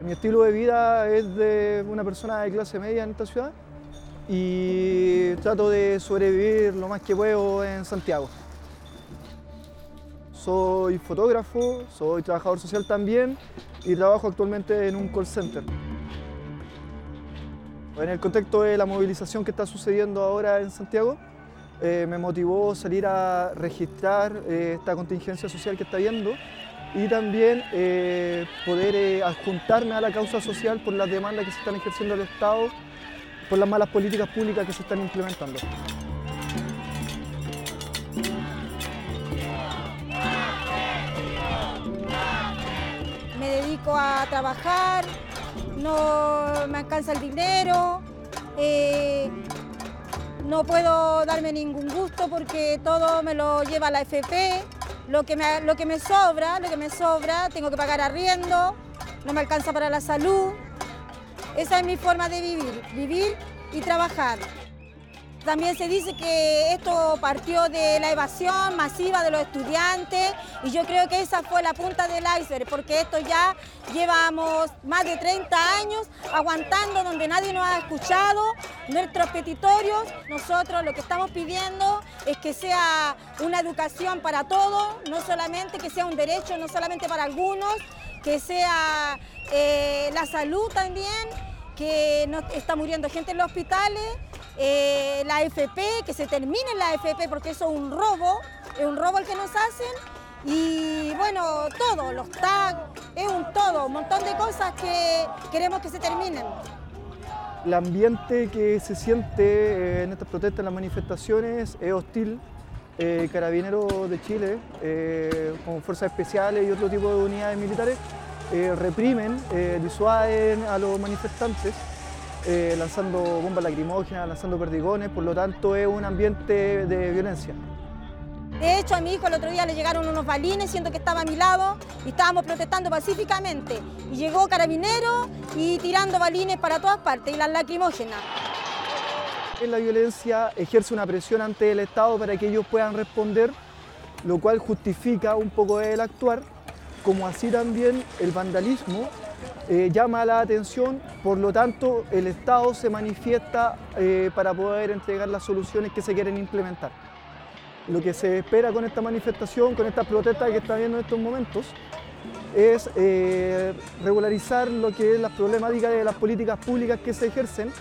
Mi estilo de vida es de una persona de clase media en esta ciudad y trato de sobrevivir lo más que puedo en Santiago. Soy fotógrafo, soy trabajador social también y trabajo actualmente en un call center. En el contexto de la movilización que está sucediendo ahora en Santiago, eh, me motivó salir a registrar eh, esta contingencia social que está habiendo y también eh, poder adjuntarme a la causa social por las demandas que se están ejerciendo el Estado, por las malas políticas públicas que se están implementando. Me dedico a trabajar, no me alcanza el dinero, no puedo darme ningún gusto porque todo me lo lleva la FP. Lo que, me, lo que me sobra, lo que me sobra, tengo que pagar arriendo, no me alcanza para la salud. Esa es mi forma de vivir, vivir y trabajar. También se dice que esto partió de la evasión masiva de los estudiantes y yo creo que esa fue la punta del iceberg, porque esto ya llevamos más de 30 años aguantando donde nadie nos ha escuchado, nuestros petitorios. Nosotros lo que estamos pidiendo es que sea una educación para todos, no solamente que sea un derecho, no solamente para algunos, que sea eh, la salud también, que no, está muriendo gente en los hospitales eh, la AFP, que se termine la AFP porque eso es un robo, es un robo el que nos hacen. Y bueno, todo, los tags, es un todo, un montón de cosas que queremos que se terminen. El ambiente que se siente eh, en estas protestas, en las manifestaciones, es hostil. Eh, carabineros de Chile, con fuerzas especiales y otro tipo de unidades militares, reprimen, disuaden a los manifestantes. Eh, lanzando bombas lacrimógenas, lanzando perdigones, por lo tanto es un ambiente de violencia. De hecho, a mi hijo el otro día le llegaron unos balines, siendo que estaba a mi lado, y estábamos protestando pacíficamente. Y llegó carabinero y tirando balines para todas partes, y las lacrimógenas. La violencia ejerce una presión ante el Estado para que ellos puedan responder, lo cual justifica un poco el actuar, como así también el vandalismo eh, llama la atención, por lo tanto el Estado se manifiesta eh, para poder entregar las soluciones que se quieren implementar. Lo que se espera con esta manifestación, con esta protesta que está viendo en estos momentos, es eh, regularizar lo que es las problemáticas de las políticas públicas que se ejercen,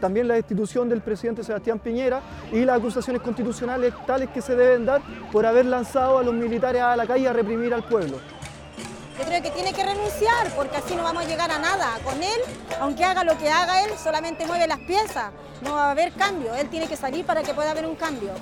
también la destitución del presidente Sebastián Piñera y las acusaciones constitucionales tales que se deben dar por haber lanzado a los militares a la calle a reprimir al pueblo. Yo creo que tiene que renunciar porque así no vamos a llegar a nada. Con él, aunque haga lo que haga él, solamente mueve las piezas. No va a haber cambio. Él tiene que salir para que pueda haber un cambio.